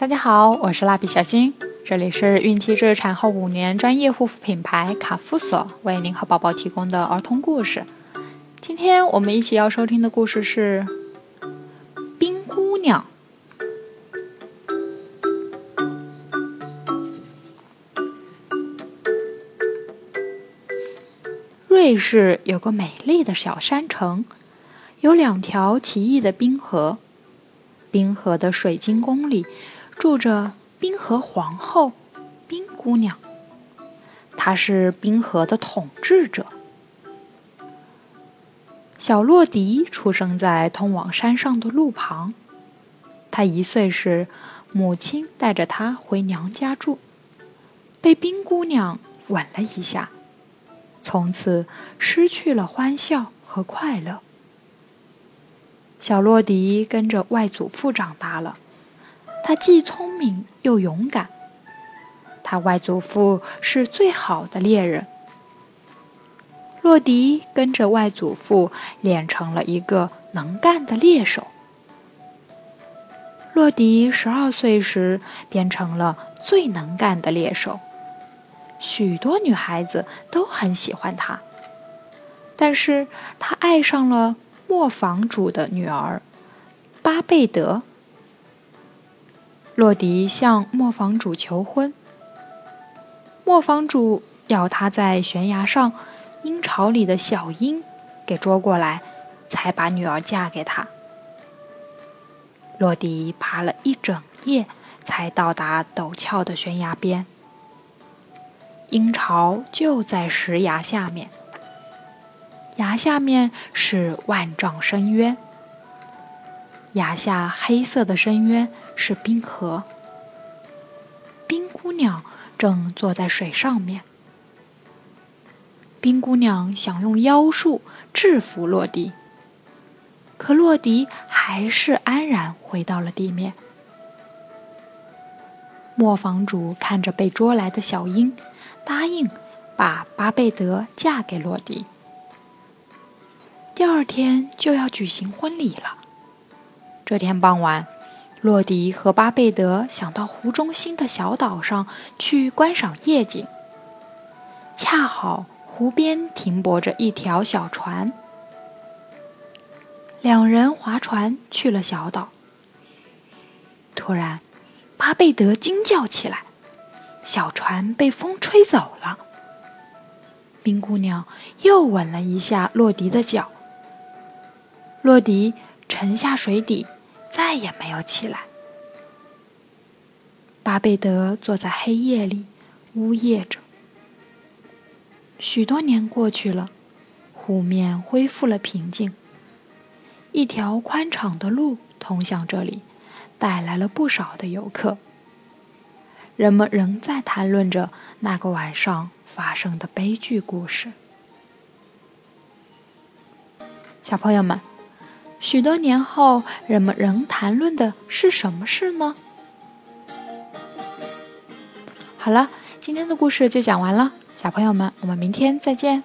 大家好，我是蜡笔小新，这里是孕期至产后五年专业护肤品牌卡夫索为您和宝宝提供的儿童故事。今天我们一起要收听的故事是《冰姑娘》。瑞士有个美丽的小山城，有两条奇异的冰河。冰河的水晶宫里住着冰河皇后冰姑娘，她是冰河的统治者。小洛迪出生在通往山上的路旁。他一岁时，母亲带着他回娘家住，被冰姑娘吻了一下，从此失去了欢笑和快乐。小洛迪跟着外祖父长大了，他既聪明又勇敢。他外祖父是最好的猎人。洛迪跟着外祖父练成了一个能干的猎手。洛迪十二岁时变成了最能干的猎手，许多女孩子都很喜欢他。但是他爱上了。磨坊主的女儿巴贝德，洛迪向磨坊主求婚。磨坊主要他在悬崖上鹰巢里的小鹰给捉过来，才把女儿嫁给他。洛迪爬了一整夜，才到达陡峭的悬崖边。鹰巢就在石崖下面。崖下面是万丈深渊，崖下黑色的深渊是冰河。冰姑娘正坐在水上面。冰姑娘想用妖术制服洛迪，可洛迪还是安然回到了地面。磨坊主看着被捉来的小鹰，答应把巴贝德嫁给洛迪。第二天就要举行婚礼了。这天傍晚，洛迪和巴贝德想到湖中心的小岛上去观赏夜景。恰好湖边停泊着一条小船，两人划船去了小岛。突然，巴贝德惊叫起来：“小船被风吹走了！”冰姑娘又吻了一下洛迪的脚。洛迪沉下水底，再也没有起来。巴贝德坐在黑夜里，呜咽着。许多年过去了，湖面恢复了平静。一条宽敞的路通向这里，带来了不少的游客。人们仍在谈论着那个晚上发生的悲剧故事。小朋友们。许多年后，人们仍谈论的是什么事呢？好了，今天的故事就讲完了，小朋友们，我们明天再见。